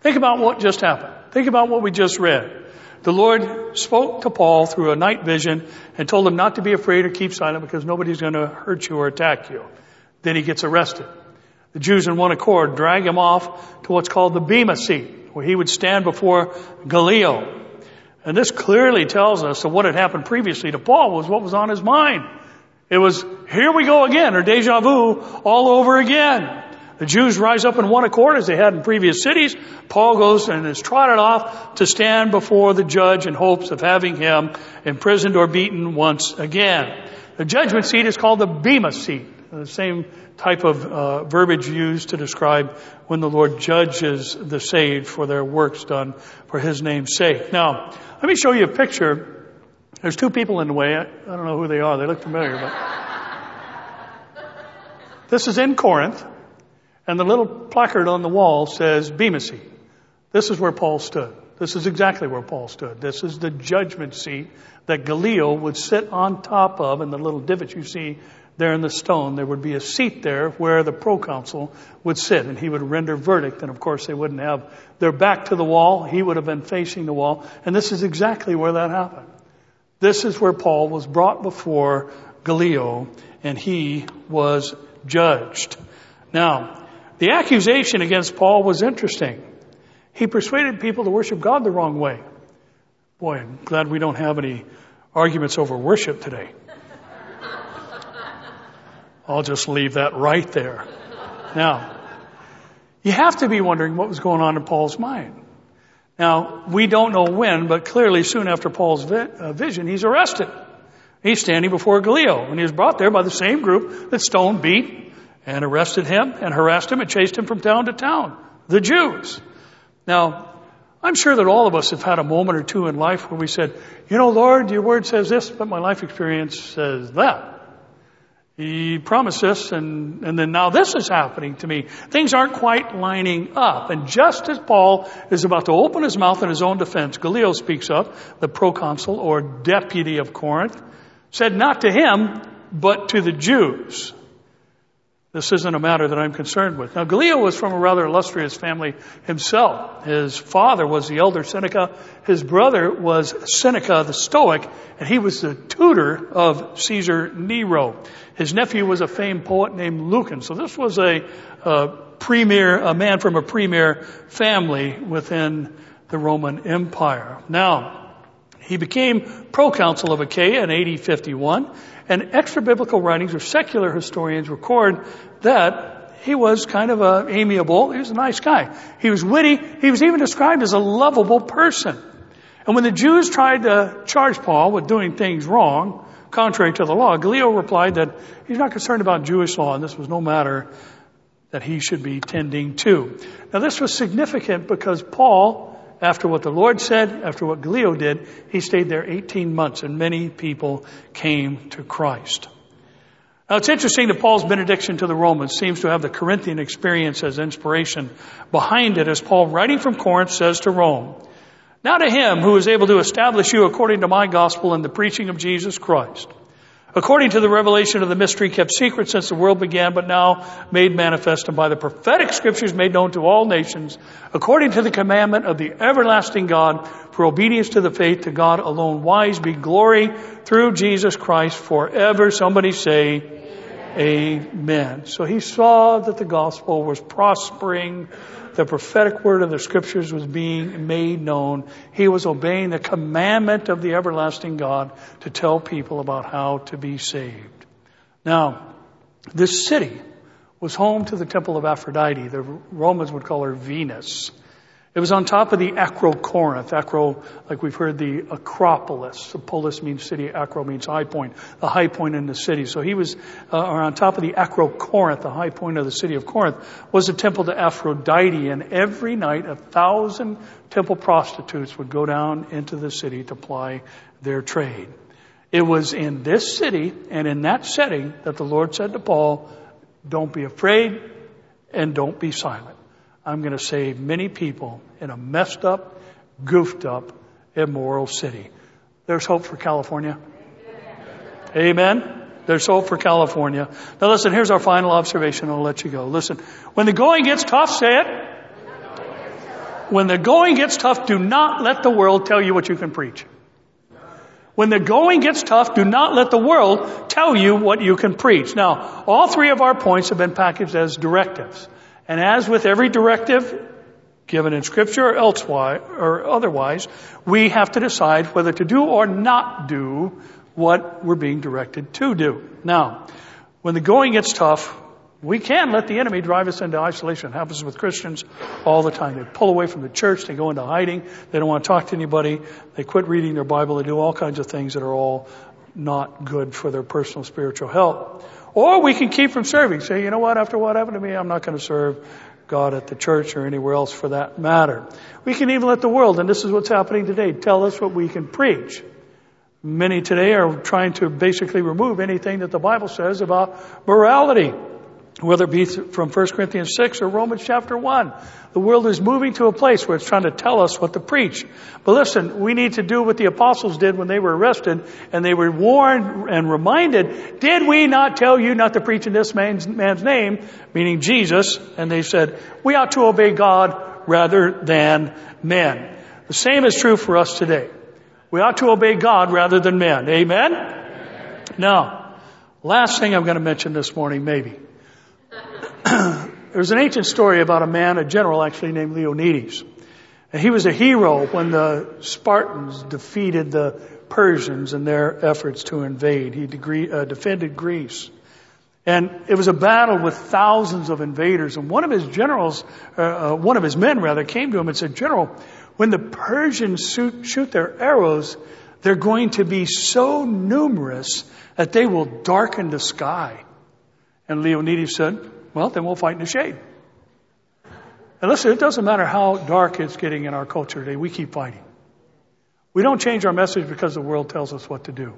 think about what just happened. Think about what we just read. The Lord spoke to Paul through a night vision and told him not to be afraid or keep silent because nobody's going to hurt you or attack you. Then he gets arrested. The Jews in one accord drag him off to what's called the Bema seat, where he would stand before Gallio. And this clearly tells us that what had happened previously to Paul was what was on his mind. It was, here we go again, or deja vu, all over again. The Jews rise up in one accord as they had in previous cities. Paul goes and is trotted off to stand before the judge in hopes of having him imprisoned or beaten once again. The judgment seat is called the Bema seat, the same type of uh, verbiage used to describe when the Lord judges the saved for their works done for His name's sake. Now, let me show you a picture. There's two people in the way. I don't know who they are. They look familiar, but this is in Corinth, and the little placard on the wall says Bema seat. This is where Paul stood. This is exactly where Paul stood. This is the judgment seat that Gallio would sit on top of, and the little divot you see there in the stone, there would be a seat there where the proconsul would sit and he would render verdict. And of course, they wouldn't have their back to the wall. He would have been facing the wall. And this is exactly where that happened. This is where Paul was brought before Gallio and he was judged. Now, the accusation against Paul was interesting. He persuaded people to worship God the wrong way. Boy, I'm glad we don't have any arguments over worship today. I'll just leave that right there. Now, you have to be wondering what was going on in Paul's mind. Now, we don't know when, but clearly soon after Paul's uh, vision, he's arrested. He's standing before Gallio, and he was brought there by the same group that Stone beat and arrested him and harassed him and chased him from town to town. The Jews. Now, I'm sure that all of us have had a moment or two in life where we said, you know, Lord, your word says this, but my life experience says that. He promised this, and, and then now this is happening to me. Things aren't quite lining up. And just as Paul is about to open his mouth in his own defense, Gallio speaks up, the proconsul or deputy of Corinth, said not to him, but to the Jews. This isn't a matter that I'm concerned with. Now, Gallio was from a rather illustrious family himself. His father was the elder Seneca. His brother was Seneca the Stoic, and he was the tutor of Caesar Nero. His nephew was a famed poet named Lucan. So this was a, a premier, a man from a premier family within the Roman Empire. Now, he became proconsul of Achaia in AD 51. And extra biblical writings or secular historians record that he was kind of a amiable, he was a nice guy. He was witty, he was even described as a lovable person. And when the Jews tried to charge Paul with doing things wrong, contrary to the law, Gallio replied that he's not concerned about Jewish law and this was no matter that he should be tending to. Now this was significant because Paul after what the Lord said, after what Gallio did, he stayed there 18 months and many people came to Christ. Now it's interesting that Paul's benediction to the Romans seems to have the Corinthian experience as inspiration behind it as Paul writing from Corinth says to Rome, Now to him who is able to establish you according to my gospel and the preaching of Jesus Christ according to the revelation of the mystery kept secret since the world began, but now made manifest and by the prophetic scriptures made known to all nations, according to the commandment of the everlasting God, for obedience to the faith to God alone wise be glory through Jesus Christ forever. Somebody say, Amen. So he saw that the gospel was prospering the prophetic word of the scriptures was being made known. He was obeying the commandment of the everlasting God to tell people about how to be saved. Now, this city was home to the temple of Aphrodite. The Romans would call her Venus. It was on top of the Acrocorinth. Acro, like we've heard, the Acropolis. The polis means city, Acro means high point, the high point in the city. So he was uh, on top of the Acrocorinth, the high point of the city of Corinth, was a temple to Aphrodite. And every night, a thousand temple prostitutes would go down into the city to ply their trade. It was in this city and in that setting that the Lord said to Paul, don't be afraid and don't be silent. I'm going to save many people in a messed up, goofed up, immoral city. There's hope for California. Amen. There's hope for California. Now listen, here's our final observation. I'll let you go. Listen, when the going gets tough, say it. When the going gets tough, do not let the world tell you what you can preach. When the going gets tough, do not let the world tell you what you can preach. Now, all three of our points have been packaged as directives. And as with every directive given in scripture or elsewise or otherwise, we have to decide whether to do or not do what we're being directed to do. Now, when the going gets tough, we can let the enemy drive us into isolation. It happens with Christians all the time. They pull away from the church. They go into hiding. They don't want to talk to anybody. They quit reading their Bible. They do all kinds of things that are all not good for their personal spiritual health. Or we can keep from serving. Say, you know what, after what happened to me, I'm not going to serve God at the church or anywhere else for that matter. We can even let the world, and this is what's happening today, tell us what we can preach. Many today are trying to basically remove anything that the Bible says about morality whether it be from 1 Corinthians 6 or Romans chapter 1. The world is moving to a place where it's trying to tell us what to preach. But listen, we need to do what the apostles did when they were arrested and they were warned and reminded, did we not tell you not to preach in this man's, man's name, meaning Jesus? And they said, we ought to obey God rather than men. The same is true for us today. We ought to obey God rather than men. Amen? Now, last thing I'm going to mention this morning, maybe. There's an ancient story about a man, a general actually named Leonidas. And he was a hero when the Spartans defeated the Persians in their efforts to invade. He uh, defended Greece. And it was a battle with thousands of invaders. And one of his generals, uh, uh, one of his men rather, came to him and said, General, when the Persians shoot, shoot their arrows, they're going to be so numerous that they will darken the sky. And Leonidas said, well, then we'll fight in the shade. And listen, it doesn't matter how dark it's getting in our culture today, we keep fighting. We don't change our message because the world tells us what to do.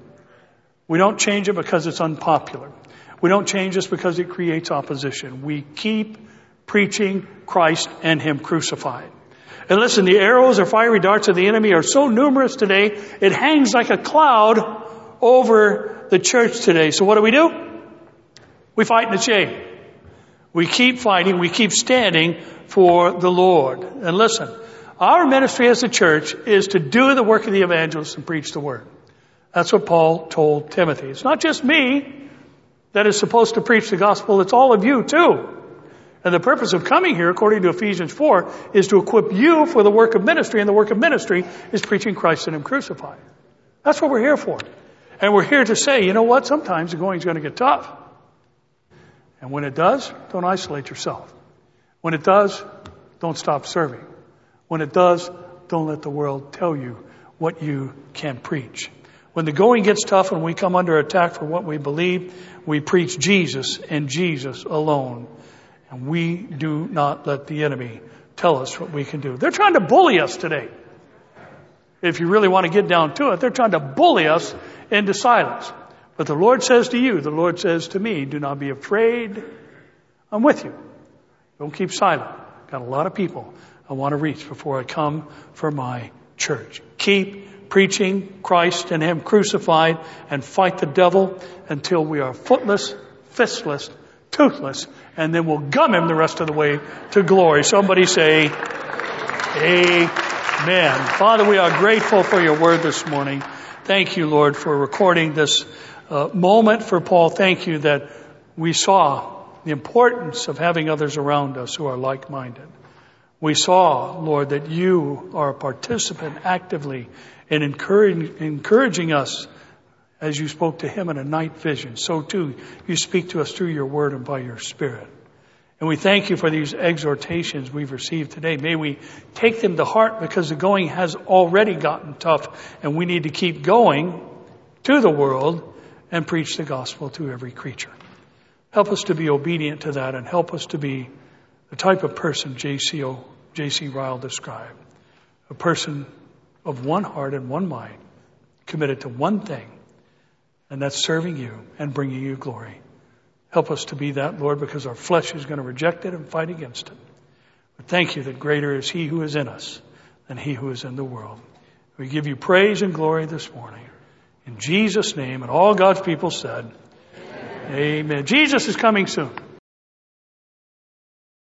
We don't change it because it's unpopular. We don't change this because it creates opposition. We keep preaching Christ and Him crucified. And listen, the arrows or fiery darts of the enemy are so numerous today, it hangs like a cloud over the church today. So what do we do? We fight in the shade. We keep fighting. We keep standing for the Lord. And listen, our ministry as a church is to do the work of the evangelist and preach the word. That's what Paul told Timothy. It's not just me that is supposed to preach the gospel. It's all of you too. And the purpose of coming here, according to Ephesians 4, is to equip you for the work of ministry. And the work of ministry is preaching Christ and Him crucified. That's what we're here for. And we're here to say, you know what? Sometimes the going's going to get tough. And when it does, don't isolate yourself. When it does, don't stop serving. When it does, don't let the world tell you what you can preach. When the going gets tough and we come under attack for what we believe, we preach Jesus and Jesus alone. And we do not let the enemy tell us what we can do. They're trying to bully us today. If you really want to get down to it, they're trying to bully us into silence. But the Lord says to you, the Lord says to me, do not be afraid. I'm with you. Don't keep silent. Got a lot of people I want to reach before I come for my church. Keep preaching Christ and Him crucified and fight the devil until we are footless, fistless, toothless, and then we'll gum him the rest of the way to glory. Somebody say, Amen. Father, we are grateful for your word this morning. Thank you, Lord, for recording this uh, moment for Paul. Thank you that we saw the importance of having others around us who are like-minded. We saw, Lord, that you are a participant actively in encouraging, encouraging us as you spoke to him in a night vision. So too, you speak to us through your word and by your spirit. And we thank you for these exhortations we've received today. May we take them to heart because the going has already gotten tough and we need to keep going to the world and preach the gospel to every creature. Help us to be obedient to that and help us to be the type of person J.C. J.C. Ryle described. A person of one heart and one mind, committed to one thing, and that's serving you and bringing you glory. Help us to be that, Lord, because our flesh is going to reject it and fight against it. But thank you that greater is He who is in us than He who is in the world. We give you praise and glory this morning. In Jesus' name, and all God's people said, Amen. Amen. Jesus is coming soon.